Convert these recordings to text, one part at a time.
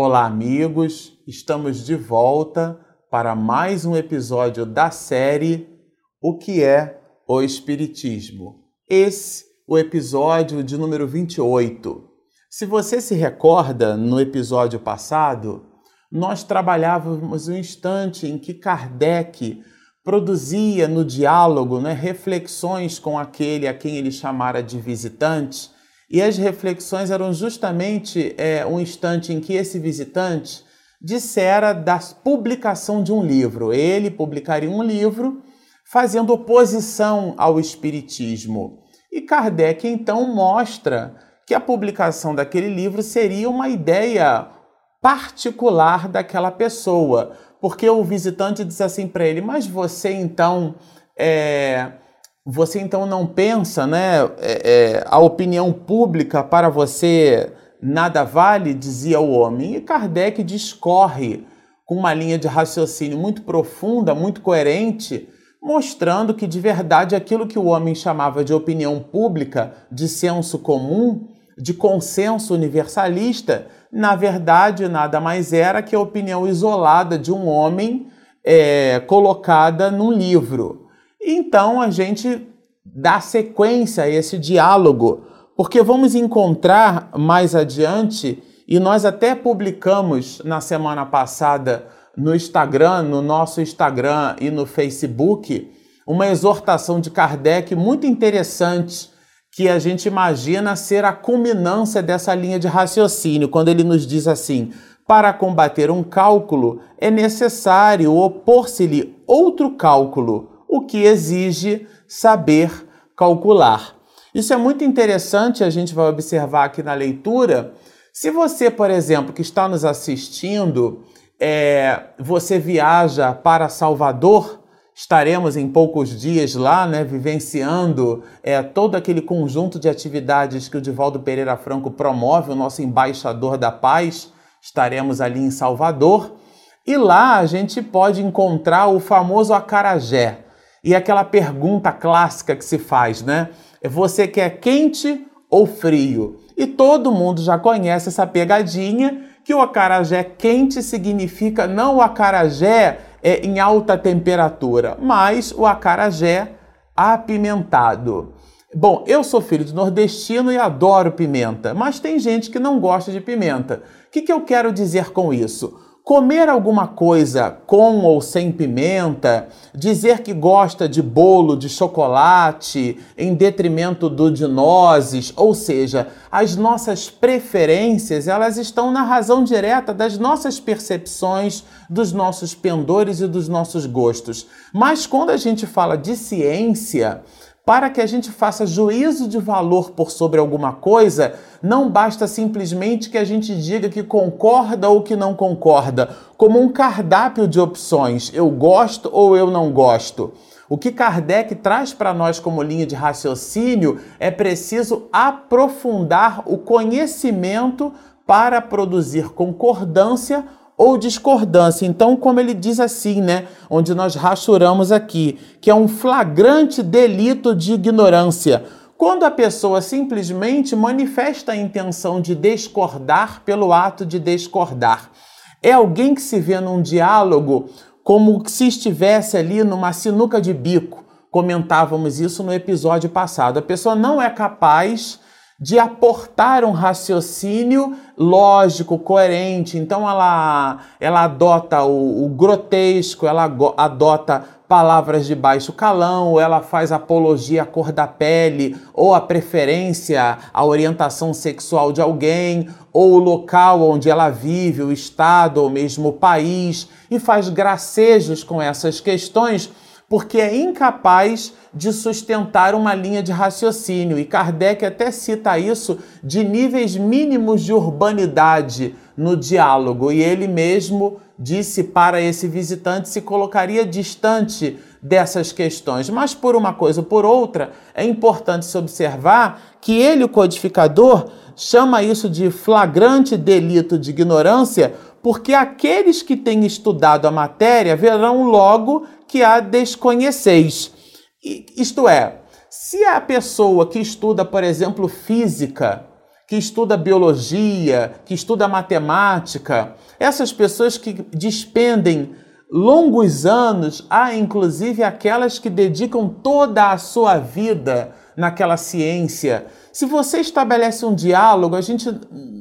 Olá, amigos! Estamos de volta para mais um episódio da série O que é o Espiritismo. Esse, o episódio de número 28. Se você se recorda, no episódio passado, nós trabalhávamos um instante em que Kardec produzia no diálogo né, reflexões com aquele a quem ele chamara de visitante e as reflexões eram justamente é, um instante em que esse visitante dissera da publicação de um livro. Ele publicaria um livro fazendo oposição ao Espiritismo. E Kardec então mostra que a publicação daquele livro seria uma ideia particular daquela pessoa, porque o visitante diz assim para ele: Mas você então é, você então não pensa, né? É, é, a opinião pública para você nada vale, dizia o homem. E Kardec discorre com uma linha de raciocínio muito profunda, muito coerente, mostrando que de verdade aquilo que o homem chamava de opinião pública, de senso comum, de consenso universalista, na verdade nada mais era que a opinião isolada de um homem é, colocada num livro. Então a gente dá sequência a esse diálogo, porque vamos encontrar mais adiante, e nós até publicamos na semana passada no Instagram, no nosso Instagram e no Facebook, uma exortação de Kardec muito interessante que a gente imagina ser a culminância dessa linha de raciocínio, quando ele nos diz assim: para combater um cálculo é necessário opor-se-lhe outro cálculo o que exige saber calcular. Isso é muito interessante, a gente vai observar aqui na leitura. Se você, por exemplo, que está nos assistindo, é, você viaja para Salvador, estaremos em poucos dias lá, né, vivenciando é, todo aquele conjunto de atividades que o Divaldo Pereira Franco promove, o nosso embaixador da paz. Estaremos ali em Salvador e lá a gente pode encontrar o famoso acarajé. E aquela pergunta clássica que se faz, né? Você quer quente ou frio? E todo mundo já conhece essa pegadinha que o acarajé quente significa não o acarajé é, em alta temperatura, mas o acarajé apimentado. Bom, eu sou filho de nordestino e adoro pimenta, mas tem gente que não gosta de pimenta. O que, que eu quero dizer com isso? Comer alguma coisa com ou sem pimenta, dizer que gosta de bolo de chocolate em detrimento do de nozes, ou seja, as nossas preferências, elas estão na razão direta das nossas percepções, dos nossos pendores e dos nossos gostos. Mas quando a gente fala de ciência, para que a gente faça juízo de valor por sobre alguma coisa, não basta simplesmente que a gente diga que concorda ou que não concorda, como um cardápio de opções, eu gosto ou eu não gosto. O que Kardec traz para nós como linha de raciocínio é preciso aprofundar o conhecimento para produzir concordância ou discordância. Então, como ele diz assim, né, onde nós rachuramos aqui, que é um flagrante delito de ignorância, quando a pessoa simplesmente manifesta a intenção de discordar pelo ato de discordar. É alguém que se vê num diálogo como se estivesse ali numa sinuca de bico. Comentávamos isso no episódio passado. A pessoa não é capaz de aportar um raciocínio lógico, coerente. Então ela, ela adota o, o grotesco, ela adota palavras de baixo calão, ela faz apologia à cor da pele, ou a preferência, a orientação sexual de alguém, ou o local onde ela vive, o estado ou mesmo o país, e faz gracejos com essas questões porque é incapaz de sustentar uma linha de raciocínio. E Kardec até cita isso de níveis mínimos de urbanidade no diálogo. E ele mesmo disse para esse visitante se colocaria distante dessas questões. Mas por uma coisa ou por outra, é importante se observar que ele, o codificador, chama isso de flagrante delito de ignorância, porque aqueles que têm estudado a matéria verão logo que a desconheceis. Isto é, se a pessoa que estuda, por exemplo, física, que estuda biologia, que estuda matemática, essas pessoas que despendem longos anos, há inclusive aquelas que dedicam toda a sua vida naquela ciência. Se você estabelece um diálogo, a gente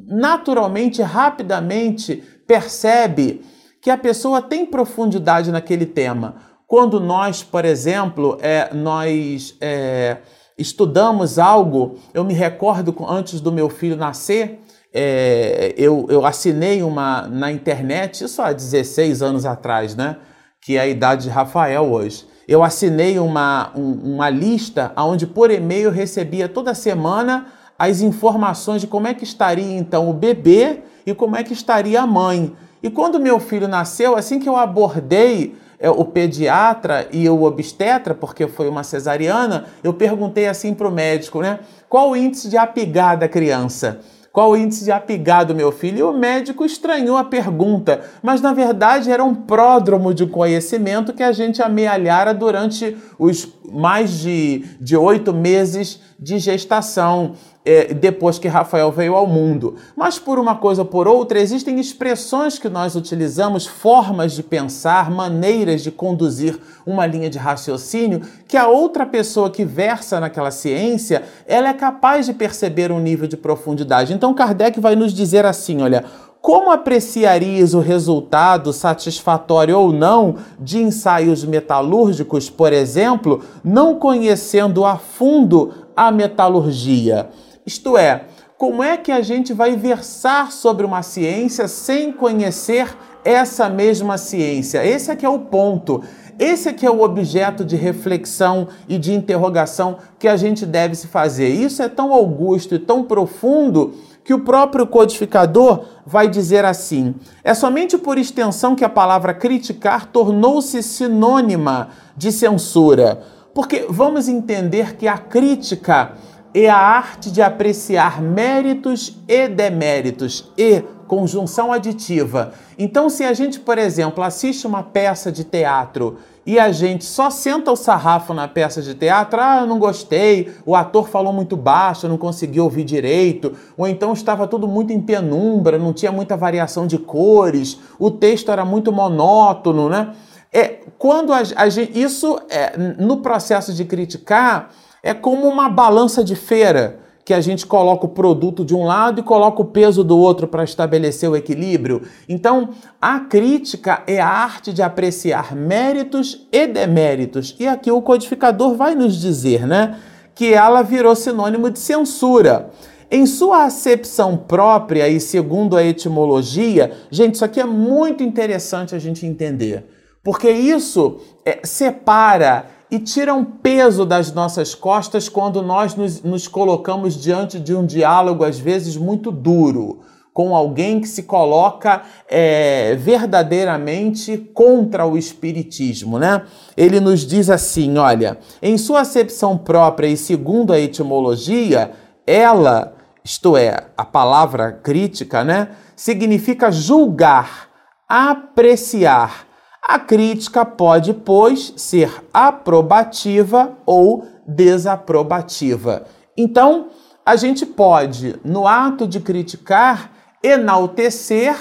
naturalmente, rapidamente percebe que a pessoa tem profundidade naquele tema. Quando nós, por exemplo, é, nós é, estudamos algo, eu me recordo antes do meu filho nascer, é, eu, eu assinei uma na internet, isso há 16 anos atrás, né? Que é a idade de Rafael hoje. Eu assinei uma, um, uma lista onde por e-mail recebia toda semana as informações de como é que estaria então o bebê e como é que estaria a mãe. E quando meu filho nasceu, assim que eu abordei é, o pediatra e o obstetra, porque foi uma cesariana, eu perguntei assim para o médico, né? Qual o índice de apigar da criança? Qual o índice de apigar do meu filho? E o médico estranhou a pergunta, mas na verdade era um pródromo de conhecimento que a gente amealhara durante os mais de oito meses de gestação é, depois que Rafael veio ao mundo. Mas por uma coisa ou por outra, existem expressões que nós utilizamos, formas de pensar, maneiras de conduzir uma linha de raciocínio que a outra pessoa que versa naquela ciência, ela é capaz de perceber um nível de profundidade. Então Kardec vai nos dizer assim, olha, como apreciarias o resultado satisfatório ou não de ensaios metalúrgicos, por exemplo, não conhecendo a fundo a metalurgia? Isto é, como é que a gente vai versar sobre uma ciência sem conhecer essa mesma ciência? Esse é que é o ponto. Esse é que é o objeto de reflexão e de interrogação que a gente deve se fazer. Isso é tão augusto e tão profundo que o próprio codificador vai dizer assim: é somente por extensão que a palavra criticar tornou-se sinônima de censura. Porque vamos entender que a crítica é a arte de apreciar méritos e deméritos e conjunção aditiva. Então, se a gente, por exemplo, assiste uma peça de teatro e a gente só senta o sarrafo na peça de teatro, ah, eu não gostei, o ator falou muito baixo, não consegui ouvir direito, ou então estava tudo muito em penumbra, não tinha muita variação de cores, o texto era muito monótono, né? É, quando a, a gente, isso é, no processo de criticar, é como uma balança de feira que a gente coloca o produto de um lado e coloca o peso do outro para estabelecer o equilíbrio. Então, a crítica é a arte de apreciar méritos e deméritos. E aqui o codificador vai nos dizer, né, que ela virou sinônimo de censura. Em sua acepção própria e segundo a etimologia, gente, isso aqui é muito interessante a gente entender, porque isso é, separa e tira um peso das nossas costas quando nós nos, nos colocamos diante de um diálogo, às vezes muito duro, com alguém que se coloca é, verdadeiramente contra o Espiritismo, né? Ele nos diz assim: olha, em sua acepção própria e segundo a etimologia, ela, isto é, a palavra crítica, né, significa julgar, apreciar a crítica pode, pois, ser aprobativa ou desaprobativa. Então, a gente pode, no ato de criticar, enaltecer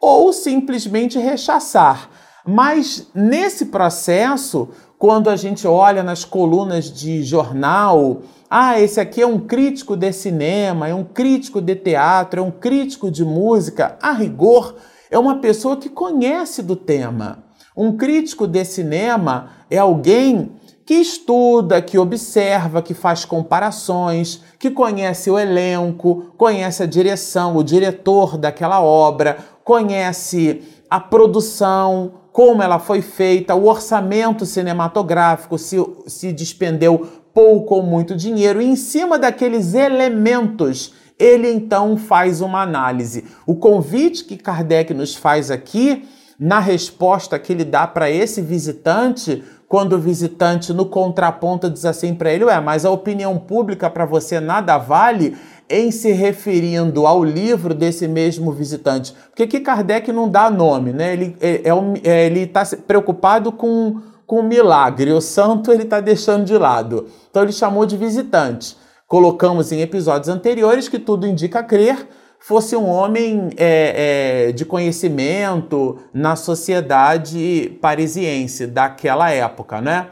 ou simplesmente rechaçar. Mas nesse processo, quando a gente olha nas colunas de jornal, ah, esse aqui é um crítico de cinema, é um crítico de teatro, é um crítico de música, a rigor, é uma pessoa que conhece do tema. Um crítico de cinema é alguém que estuda, que observa, que faz comparações, que conhece o elenco, conhece a direção, o diretor daquela obra, conhece a produção, como ela foi feita, o orçamento cinematográfico, se, se despendeu pouco ou muito dinheiro, e em cima daqueles elementos ele então faz uma análise. O convite que Kardec nos faz aqui na resposta que ele dá para esse visitante, quando o visitante no contraponto diz assim para ele: Ué, mas a opinião pública para você nada vale, em se referindo ao livro desse mesmo visitante. Porque aqui Kardec não dá nome, né? Ele é, é, é ele está preocupado com, com o milagre, o santo ele está deixando de lado. Então ele chamou de visitante. colocamos em episódios anteriores que tudo indica crer fosse um homem é, é, de conhecimento na sociedade parisiense daquela época, né?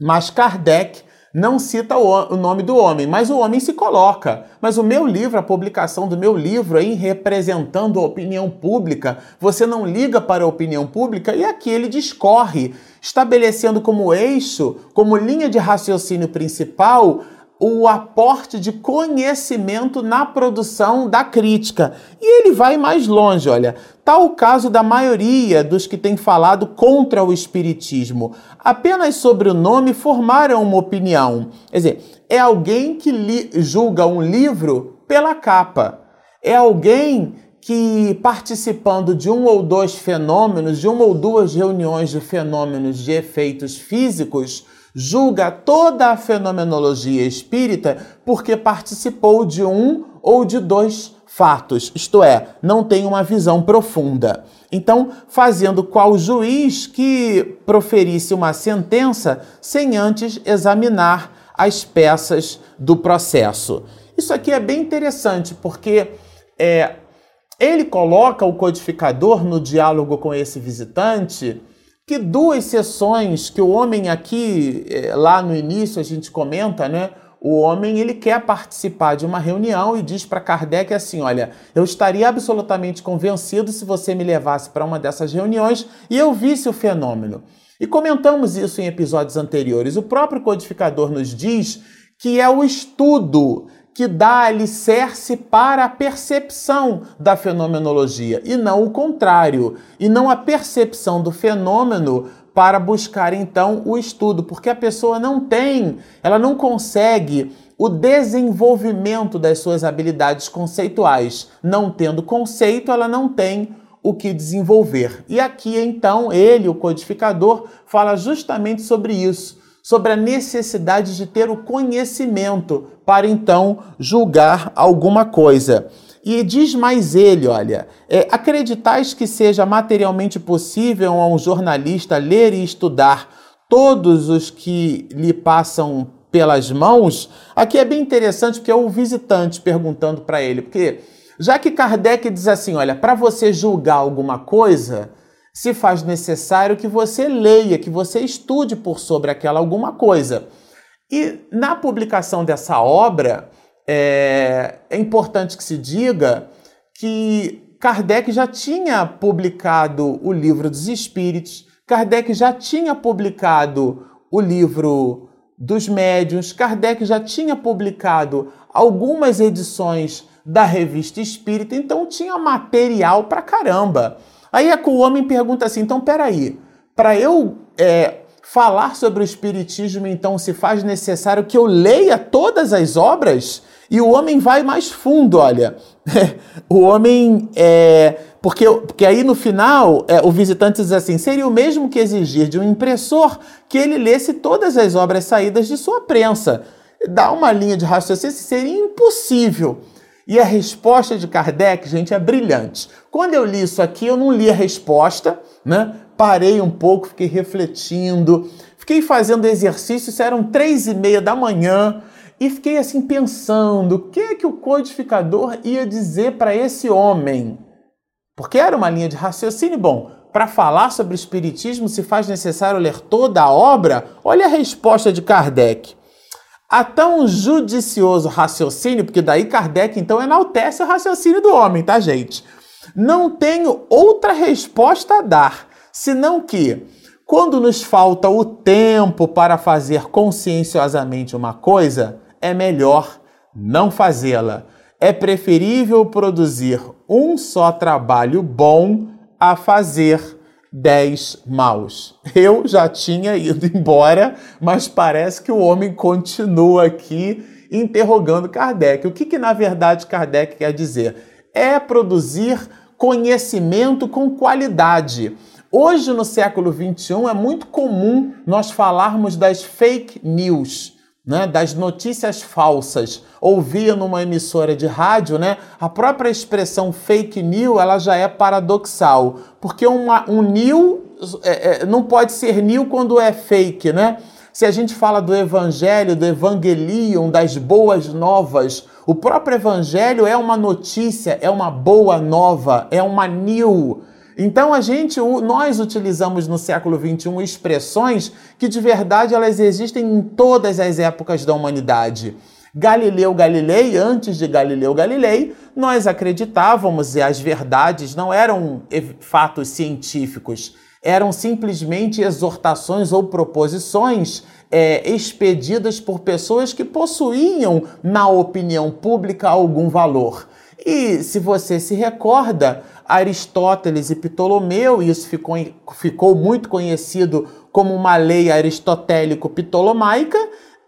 Mas Kardec não cita o, o, nome do homem, mas o homem se coloca. Mas o meu livro, a publicação do meu livro aí representando a opinião pública, você não liga para a opinião pública e aqui ele discorre, estabelecendo como eixo, como linha de raciocínio principal, o aporte de conhecimento na produção da crítica. E ele vai mais longe, olha. Tal o caso da maioria dos que têm falado contra o espiritismo. Apenas sobre o nome formaram uma opinião. Quer dizer, é alguém que julga um livro pela capa. É alguém que participando de um ou dois fenômenos, de uma ou duas reuniões de fenômenos de efeitos físicos, julga toda a fenomenologia espírita porque participou de um ou de dois fatos, isto é, não tem uma visão profunda. Então, fazendo qual juiz que proferisse uma sentença sem antes examinar as peças do processo. Isso aqui é bem interessante porque é, ele coloca o codificador no diálogo com esse visitante que duas sessões que o homem aqui, eh, lá no início, a gente comenta, né? O homem ele quer participar de uma reunião e diz para Kardec assim: Olha, eu estaria absolutamente convencido se você me levasse para uma dessas reuniões e eu visse o fenômeno. E comentamos isso em episódios anteriores. O próprio codificador nos diz que é o estudo que dá alicerce para a percepção da fenomenologia e não o contrário, e não a percepção do fenômeno para buscar então o estudo, porque a pessoa não tem, ela não consegue o desenvolvimento das suas habilidades conceituais. Não tendo conceito, ela não tem o que desenvolver. E aqui então ele, o codificador, fala justamente sobre isso sobre a necessidade de ter o conhecimento para então julgar alguma coisa. E diz mais ele, olha, é, acreditais que seja materialmente possível a um jornalista ler e estudar todos os que lhe passam pelas mãos? Aqui é bem interessante porque é o visitante perguntando para ele, porque já que Kardec diz assim, olha, para você julgar alguma coisa, se faz necessário que você leia, que você estude por sobre aquela alguma coisa. E na publicação dessa obra, é, é importante que se diga que Kardec já tinha publicado o livro dos Espíritos, Kardec já tinha publicado o livro dos Médiuns, Kardec já tinha publicado algumas edições da Revista Espírita, então tinha material pra caramba. Aí é que o homem pergunta assim: então peraí, para eu é, falar sobre o Espiritismo, então se faz necessário que eu leia todas as obras? E o homem vai mais fundo, olha. o homem é. Porque, porque aí no final é, o visitante diz assim: seria o mesmo que exigir de um impressor que ele lesse todas as obras saídas de sua prensa. Dá uma linha de raciocínio, seria impossível. E a resposta de Kardec, gente, é brilhante. Quando eu li isso aqui, eu não li a resposta, né? Parei um pouco, fiquei refletindo, fiquei fazendo exercícios, eram três e meia da manhã, e fiquei assim pensando o que é que o codificador ia dizer para esse homem. Porque era uma linha de raciocínio. Bom, para falar sobre o Espiritismo se faz necessário ler toda a obra? Olha a resposta de Kardec. Há tão judicioso raciocínio, porque daí Kardec então enaltece o raciocínio do homem, tá, gente? Não tenho outra resposta a dar, senão que, quando nos falta o tempo para fazer conscienciosamente uma coisa, é melhor não fazê-la. É preferível produzir um só trabalho bom a fazer 10 maus. Eu já tinha ido embora, mas parece que o homem continua aqui interrogando Kardec. O que, que na verdade Kardec quer dizer? É produzir conhecimento com qualidade. Hoje, no século XXI, é muito comum nós falarmos das fake news né, das notícias falsas, ouvia numa emissora de rádio, né, a própria expressão fake news ela já é paradoxal, porque uma, um new é, é, não pode ser new quando é fake, né? se a gente fala do evangelho, do evangelium, das boas novas, o próprio evangelho é uma notícia, é uma boa nova, é uma new. Então a gente, nós utilizamos no século XXI expressões que de verdade elas existem em todas as épocas da humanidade. Galileu Galilei, antes de Galileu Galilei, nós acreditávamos e as verdades não eram fatos científicos eram simplesmente exortações ou proposições é, expedidas por pessoas que possuíam, na opinião pública, algum valor. E se você se recorda, Aristóteles e Ptolomeu, e isso ficou, ficou muito conhecido como uma lei aristotélico-ptolomaica,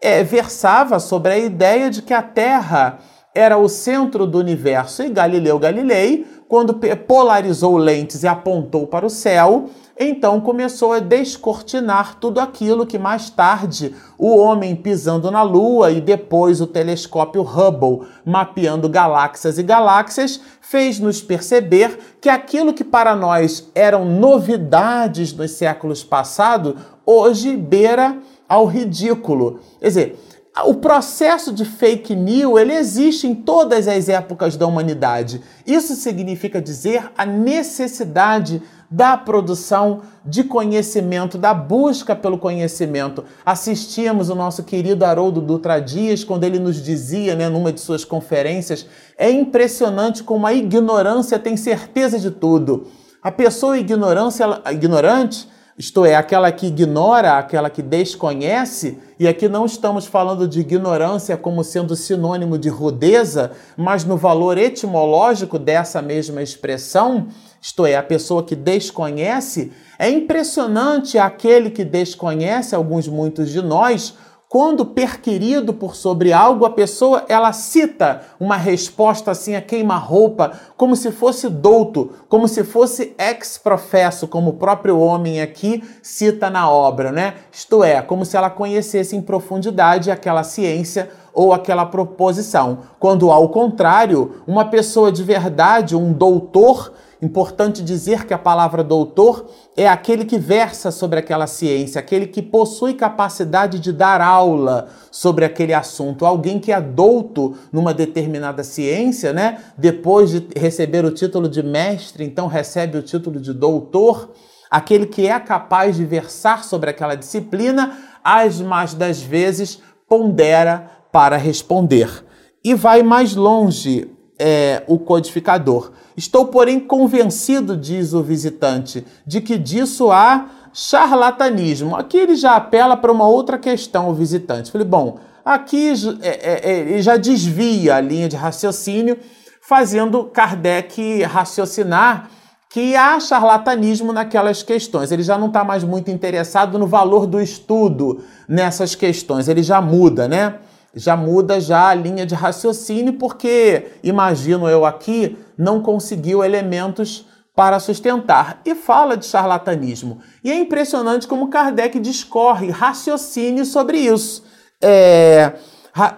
é, versava sobre a ideia de que a Terra era o centro do universo e Galileu Galilei, quando polarizou lentes e apontou para o céu, então começou a descortinar tudo aquilo que mais tarde o homem pisando na Lua e depois o telescópio Hubble mapeando galáxias e galáxias fez nos perceber que aquilo que para nós eram novidades nos séculos passados, hoje beira ao ridículo. Quer dizer, o processo de fake news ele existe em todas as épocas da humanidade. Isso significa dizer a necessidade da produção de conhecimento, da busca pelo conhecimento. Assistíamos o nosso querido Haroldo Dutra Dias quando ele nos dizia, né, numa de suas conferências, é impressionante como a ignorância tem certeza de tudo. A pessoa ignorância, ignorante isto é, aquela que ignora, aquela que desconhece, e aqui não estamos falando de ignorância como sendo sinônimo de rudeza, mas no valor etimológico dessa mesma expressão, isto é, a pessoa que desconhece, é impressionante aquele que desconhece, alguns muitos de nós, quando perquirido por sobre algo, a pessoa ela cita uma resposta assim a queima-roupa, como se fosse douto, como se fosse ex-professo, como o próprio homem aqui cita na obra, né? Isto é, como se ela conhecesse em profundidade aquela ciência ou aquela proposição. Quando ao contrário, uma pessoa de verdade, um doutor, Importante dizer que a palavra doutor é aquele que versa sobre aquela ciência, aquele que possui capacidade de dar aula sobre aquele assunto. Alguém que é douto numa determinada ciência, né? Depois de receber o título de mestre, então recebe o título de doutor. Aquele que é capaz de versar sobre aquela disciplina, as mais das vezes pondera para responder. E vai mais longe é, o codificador. Estou, porém, convencido, diz o visitante, de que disso há charlatanismo. Aqui ele já apela para uma outra questão, o visitante. Falei, bom, aqui é, é, é, ele já desvia a linha de raciocínio, fazendo Kardec raciocinar que há charlatanismo naquelas questões. Ele já não está mais muito interessado no valor do estudo nessas questões. Ele já muda, né? Já muda já a linha de raciocínio, porque, imagino eu aqui, não conseguiu elementos para sustentar. E fala de charlatanismo. E é impressionante como Kardec discorre, raciocínio sobre isso. É,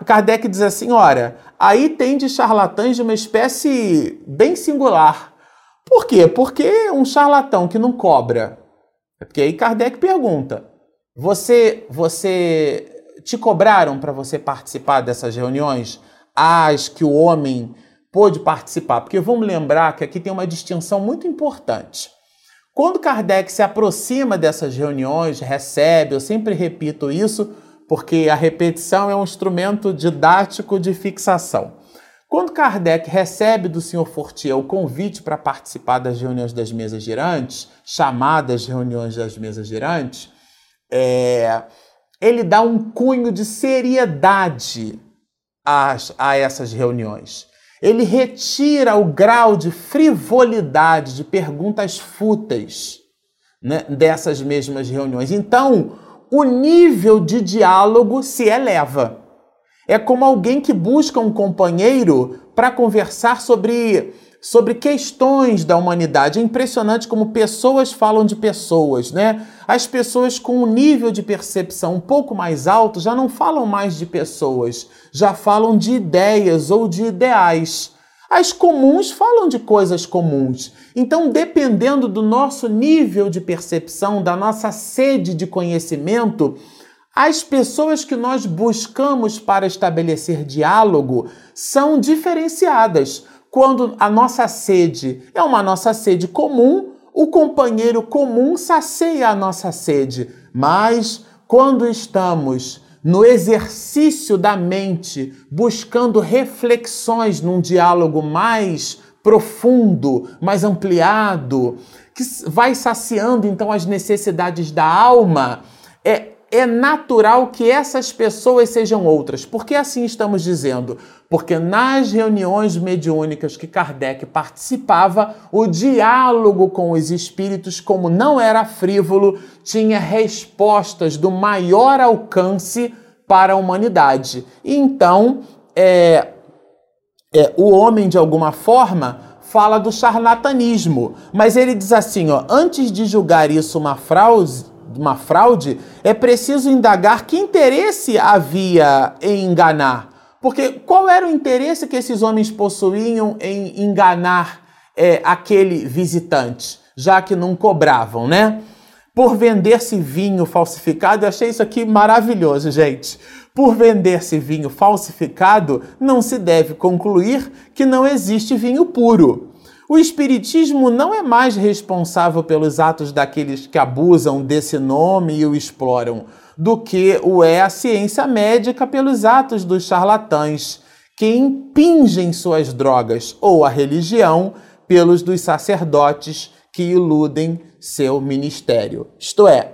Kardec diz assim: olha, aí tem de charlatães de uma espécie bem singular. Por quê? Porque um charlatão que não cobra. É porque aí Kardec pergunta: você, você te cobraram para você participar dessas reuniões? As que o homem pôde participar? Porque vamos lembrar que aqui tem uma distinção muito importante. Quando Kardec se aproxima dessas reuniões, recebe, eu sempre repito isso, porque a repetição é um instrumento didático de fixação. Quando Kardec recebe do Sr. Fortier o convite para participar das reuniões das mesas girantes, chamadas reuniões das mesas girantes, é, ele dá um cunho de seriedade a, a essas reuniões. Ele retira o grau de frivolidade, de perguntas fúteis né, dessas mesmas reuniões. Então, o nível de diálogo se eleva. É como alguém que busca um companheiro para conversar sobre sobre questões da humanidade. É impressionante como pessoas falam de pessoas, né? As pessoas com um nível de percepção um pouco mais alto já não falam mais de pessoas, já falam de ideias ou de ideais. As comuns falam de coisas comuns. Então, dependendo do nosso nível de percepção, da nossa sede de conhecimento, As pessoas que nós buscamos para estabelecer diálogo são diferenciadas. Quando a nossa sede é uma nossa sede comum, o companheiro comum sacia a nossa sede, mas quando estamos no exercício da mente, buscando reflexões num diálogo mais profundo, mais ampliado, que vai saciando então as necessidades da alma, é, é natural que essas pessoas sejam outras. Por que assim estamos dizendo? Porque nas reuniões mediúnicas que Kardec participava, o diálogo com os espíritos, como não era frívolo, tinha respostas do maior alcance para a humanidade. Então, é, é, o homem, de alguma forma, fala do charlatanismo, mas ele diz assim: ó, antes de julgar isso uma fraude, uma fraude, é preciso indagar que interesse havia em enganar. Porque qual era o interesse que esses homens possuíam em enganar é, aquele visitante, já que não cobravam, né? Por vender-se vinho falsificado, eu achei isso aqui maravilhoso, gente. Por vender-se vinho falsificado, não se deve concluir que não existe vinho puro. O Espiritismo não é mais responsável pelos atos daqueles que abusam desse nome e o exploram, do que o é a ciência médica pelos atos dos charlatães, que impingem suas drogas, ou a religião pelos dos sacerdotes que iludem seu ministério. Isto é,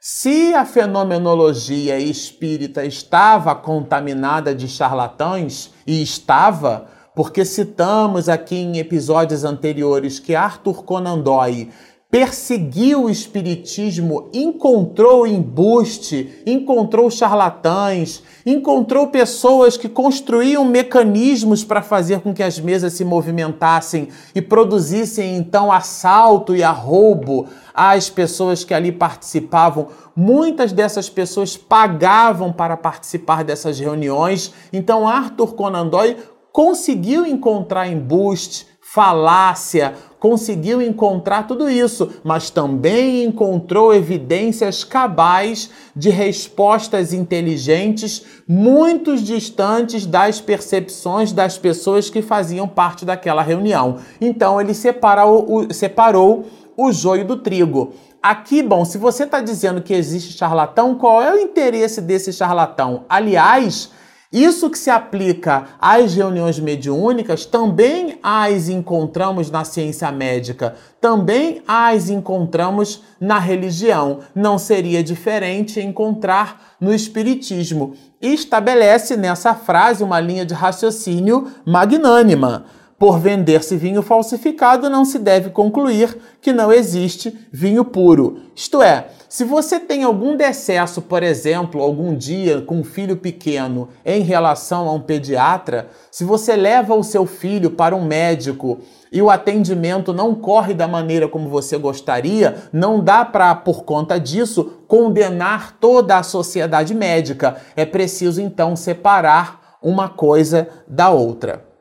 se a fenomenologia espírita estava contaminada de charlatães, e estava, porque citamos aqui em episódios anteriores que Arthur Conan Doyle perseguiu o espiritismo, encontrou embuste, encontrou charlatães, encontrou pessoas que construíam mecanismos para fazer com que as mesas se movimentassem e produzissem então assalto e arroubo às pessoas que ali participavam. Muitas dessas pessoas pagavam para participar dessas reuniões. Então Arthur Conan Doyle conseguiu encontrar embuste, falácia, conseguiu encontrar tudo isso, mas também encontrou evidências cabais de respostas inteligentes muito distantes das percepções das pessoas que faziam parte daquela reunião. Então ele separou o, separou o joio do trigo. Aqui, bom, se você está dizendo que existe charlatão, qual é o interesse desse charlatão? Aliás, isso que se aplica às reuniões mediúnicas também as encontramos na ciência médica, também as encontramos na religião. Não seria diferente encontrar no espiritismo. E estabelece nessa frase uma linha de raciocínio magnânima. Por vender-se vinho falsificado, não se deve concluir que não existe vinho puro. Isto é, se você tem algum decesso, por exemplo, algum dia com um filho pequeno em relação a um pediatra, se você leva o seu filho para um médico e o atendimento não corre da maneira como você gostaria, não dá para, por conta disso, condenar toda a sociedade médica. É preciso então separar uma coisa da outra.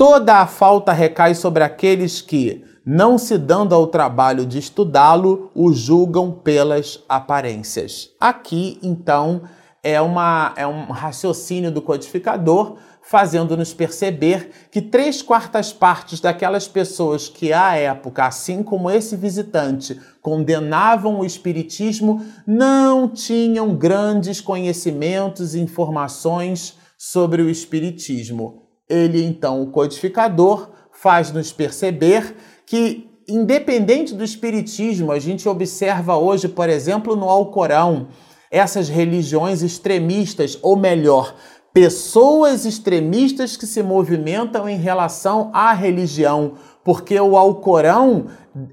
Toda a falta recai sobre aqueles que, não se dando ao trabalho de estudá-lo, o julgam pelas aparências. Aqui, então, é, uma, é um raciocínio do codificador fazendo-nos perceber que três quartas partes daquelas pessoas que à época, assim como esse visitante, condenavam o espiritismo, não tinham grandes conhecimentos e informações sobre o espiritismo. Ele, então, o codificador, faz-nos perceber que, independente do espiritismo, a gente observa hoje, por exemplo, no Alcorão, essas religiões extremistas, ou melhor, pessoas extremistas que se movimentam em relação à religião, porque o Alcorão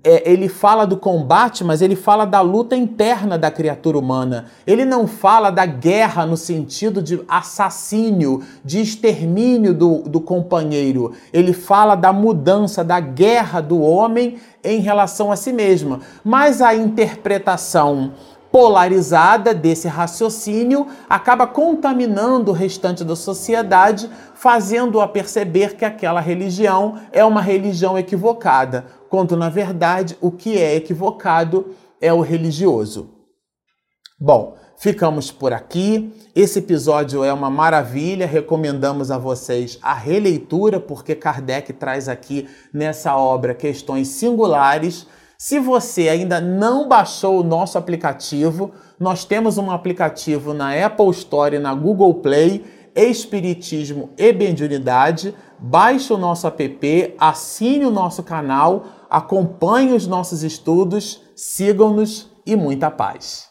é, ele fala do combate, mas ele fala da luta interna da criatura humana. Ele não fala da guerra no sentido de assassínio, de extermínio do, do companheiro. Ele fala da mudança, da guerra do homem em relação a si mesmo. Mas a interpretação polarizada desse raciocínio acaba contaminando o restante da sociedade, fazendo-a perceber que aquela religião é uma religião equivocada, quando na verdade o que é equivocado é o religioso. Bom, ficamos por aqui. Esse episódio é uma maravilha, recomendamos a vocês a releitura, porque Kardec traz aqui nessa obra questões singulares. Se você ainda não baixou o nosso aplicativo, nós temos um aplicativo na Apple Store e na Google Play, Espiritismo e Mediunidade. Baixe o nosso app, assine o nosso canal, acompanhe os nossos estudos, sigam-nos e muita paz.